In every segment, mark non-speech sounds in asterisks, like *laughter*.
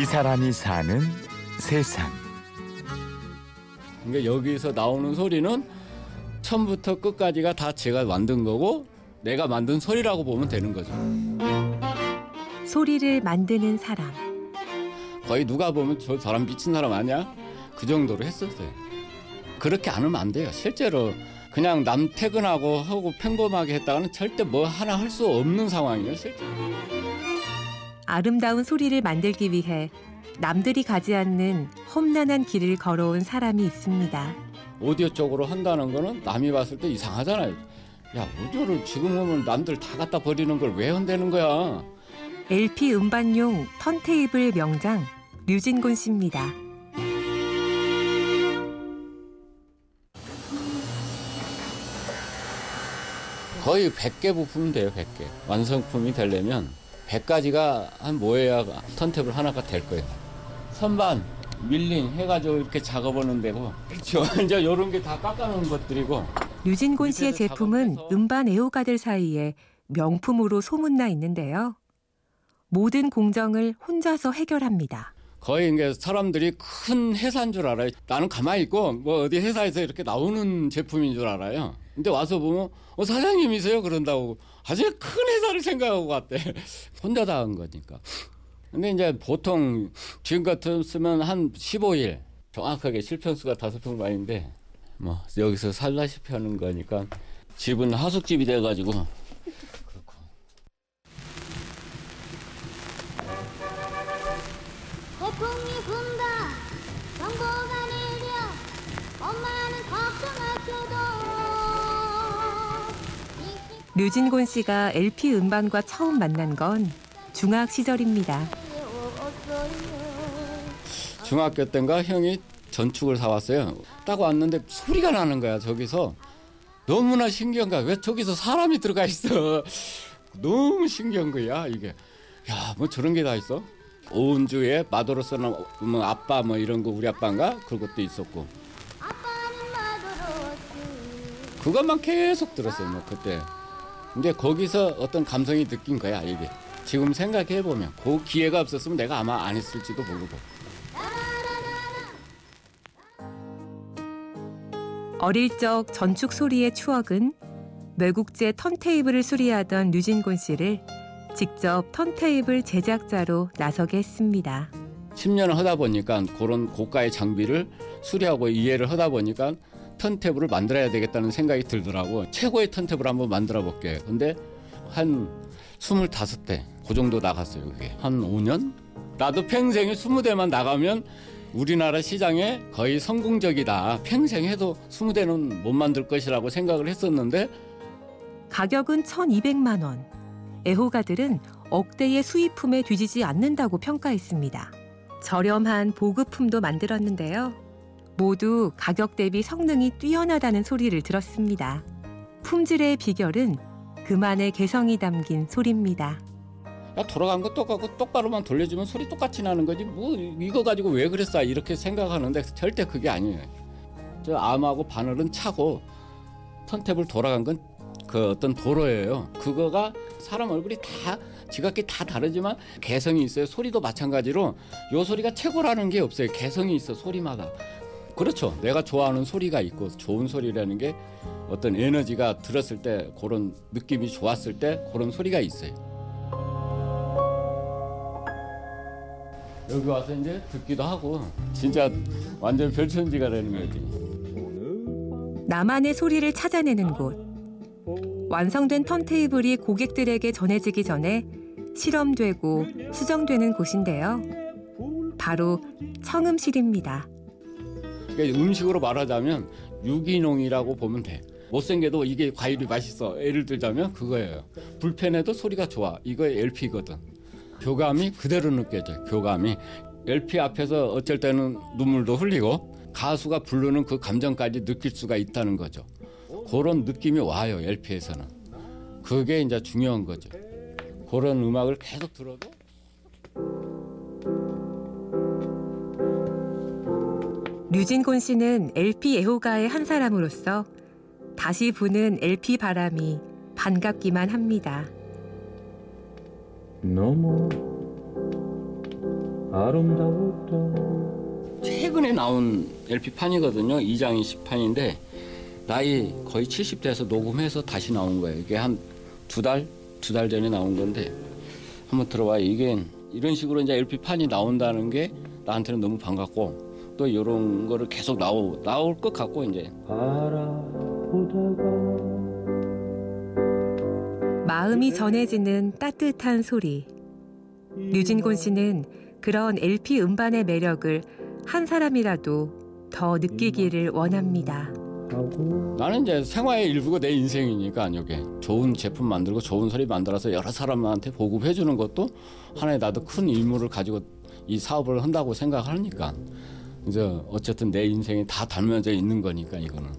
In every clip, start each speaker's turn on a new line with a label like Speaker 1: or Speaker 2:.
Speaker 1: 이 사람이 사는 세상.
Speaker 2: 그러니까 여기서 나오는 소리는 처음부터 끝까지가 다 제가 만든 거고 내가 만든 소리라고 보면 되는 거죠.
Speaker 3: 소리를 만드는 사람.
Speaker 2: 거의 누가 보면 저 사람 미친 사람 아니야? 그 정도로 했었어요. 그렇게 안 하면 안 돼요. 실제로 그냥 남 퇴근하고 하고 평범하게 했다가는 절대 뭐 하나 할 수 없는 상황이에요. 실제.
Speaker 3: 아름다운 소리를 만들기 위해 남들이 가지 않는 험난한 길을 걸어온 사람이 있습니다.
Speaker 2: 오디오 쪽으로 한다는 거는 남이 봤을 때 이상하잖아요. 야 오디오를 지금 오면 남들 다 갖다 버리는 걸왜 한다는 거야?
Speaker 3: LP 음반용 턴테이블 명장 류진곤 씨입니다.
Speaker 2: 거의 100개 부품은 돼요, 100개. 완성품이 되려면 100가지가 한 모여야 턴테이블 하나가 될 거예요. 선반, 밀링 해가지고 이렇게 작업하는 데고 그렇죠. *laughs* 이제 이런 게 다 깎아놓은 것들이고
Speaker 3: 류진곤 씨의 제품은
Speaker 2: 작업해서
Speaker 3: 음반 애호가들 사이에 명품으로 소문나 있는데요. 모든 공정을 혼자서 해결합니다.
Speaker 2: 거의 이게 사람들이 큰 회사인 줄 알아요. 나는 가만히 있고 뭐 어디 회사에서 이렇게 나오는 제품인 줄 알아요. 근데 와서 보면 어 사장님이세요 그런다고 아주 큰 회사를 생각하고 왔대. *laughs* 혼자 다 한 거니까. 근데 이제 보통 지금 같으면 한 15일 정확하게 실편수가 다섯 평만인데 뭐 여기서 살다시피 하는 거니까 집은 하숙집이 돼가지고
Speaker 3: 류진곤 씨가 LP 음반과 처음 만난 건 중학 시절입니다.
Speaker 2: 중학교 때인가 형이 전축을 사왔어요. 딱 왔는데 소리가 나는 거야 저기서 너무나 신기한 거야. 왜 저기서 사람이 들어가 있어? *laughs* 너무 신기한 거야 이게. 야 뭐 저런 게 다 있어? 오은주에 마도로서는 뭐 아빠 뭐 이런 거 우리 아빠인가 그것도 있었고
Speaker 4: 아빠는 마도로스
Speaker 2: 그것만 계속 들었어요. 뭐 그때. 이제 거기서 어떤 감성이 느낀 거야 이게. 지금 생각해 보면 그 기회가 없었으면 내가 아마 안 했을지도 모르고.
Speaker 3: 어릴 적 전축 소리의 추억은 외국제 턴테이블을 수리하던 류진곤 씨를 직접 턴테이블 제작자로 나서게 했습니다.
Speaker 2: 10년을 하다 보니까 그런 고가의 장비를 수리하고 이해를 하다 보니까 턴테이블을 만들어야 되겠다는 생각이 들더라고. 최고의 턴테이블 한번 만들어 볼게. 근데 한 25대 그 정도 나갔어요. 그게 한 5년? 나도 평생에 20대만 나가면 우리나라 시장에 거의 성공적이다. 평생 해도 20대는 못 만들 것이라고 생각을 했었는데
Speaker 3: 가격은 1,200만 원. 애호가들은 억대의 수입품에 뒤지지 않는다고 평가했습니다. 저렴한 보급품도 만들었는데요. 모두 가격 대비 성능이 뛰어나다는 소리를 들었습니다. 품질의 비결은 그만의 개성이 담긴 소리입니다.
Speaker 2: 야 돌아간 거 똑같고 똑바로만 돌려주면 소리 똑같이 나는 거지 뭐 이거 가지고 왜 그랬어 이렇게 생각하는데 절대 그게 아니에요. 저 암하고 바늘은 차고 턴탭을 돌아간 건 그 어떤 도로예요. 그거가 사람 얼굴이 다 지각기 다 다르지만 개성이 있어요. 소리도 마찬가지로 요 소리가 최고라는 게 없어요. 개성이 있어 소리마다. 그렇죠. 내가 좋아하는 소리가 있고 좋은 소리라는 게 어떤 에너지가 들었을 때 그런 느낌이 좋았을 때 그런 소리가 있어요. 여기 와서 이제 듣기도 하고 진짜 완전 별천지가 되는 거지.
Speaker 3: 나만의 소리를 찾아내는 곳. 완성된 턴테이블이 고객들에게 전해지기 전에 실험되고 수정되는 곳인데요. 바로 청음실입니다.
Speaker 2: 그러니까 음식으로 말하자면 유기농이라고 보면 돼. 못생겨도 이게 과일이 맛있어. 예를 들자면 그거예요. 불편해도 소리가 좋아. 이거 LP거든. 교감이 그대로 느껴져. 교감이 LP 앞에서 어쩔 때는 눈물도 흘리고 가수가 부르는 그 감정까지 느낄 수가 있다는 거죠. 그런 느낌이 와요. LP에서는. 그게 이제 중요한 거죠. 그런 음악을 계속 들어도
Speaker 3: 류진곤 씨는 LP 애호가의 한 사람으로서 다시 부는 LP 바람이 반갑기만 합니다.
Speaker 1: 너무
Speaker 5: 아름다웠던
Speaker 2: 최근에 나온 LP판이거든요. 2장이 10판인데 나이 거의 70대에서 녹음해서 다시 나온 거예요. 이게 한 두 달, 두 달 전에 나온 건데 한번 들어봐요. 이게 이런 식으로 이제 LP판이 나온다는 게 나한테는 너무 반갑고 또 이런 거를 계속 나오, 나올 것 같고 이제
Speaker 5: 바라보다가
Speaker 3: 마음이 전해지는 따뜻한 소리. 류진곤 씨는 그런 LP 음반의 매력을 한 사람이라도 더 느끼기를 원합니다.
Speaker 2: 나는 이제 생활의 일부가 내 인생이니까 이게 좋은 제품 만들고 좋은 소리 만들어서 여러 사람한테 보급해 주는 것도 하나의 나도 큰 의무를 가지고 이 사업을 한다고 생각하니까 이제 어쨌든 내 인생이 다 담겨져 있는 거니까 이거는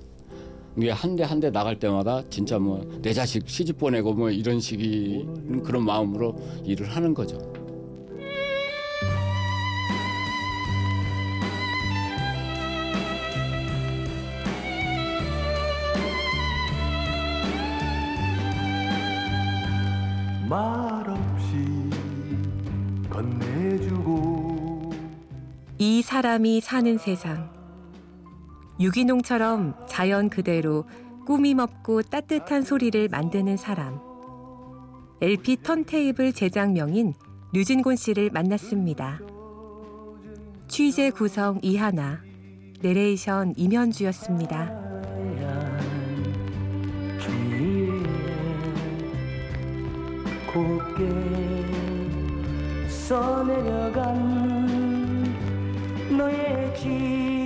Speaker 2: 이게 한 대 한 대 나갈 때마다 진짜 뭐 내 자식 시집 보내고 뭐 이런 식이 그런 마음으로 일을 하는 거죠.
Speaker 6: 말없이 건네주고
Speaker 3: 이 사람이 사는 세상. 유기농처럼 자연 그대로 꾸밈 없고 따뜻한 소리를 만드는 사람. LP 턴테이블 제작명인 류진곤 씨를 만났습니다. 취재 구성 이하나, 내레이션 임현주였습니다.
Speaker 5: 곱게 써내려간 너의 집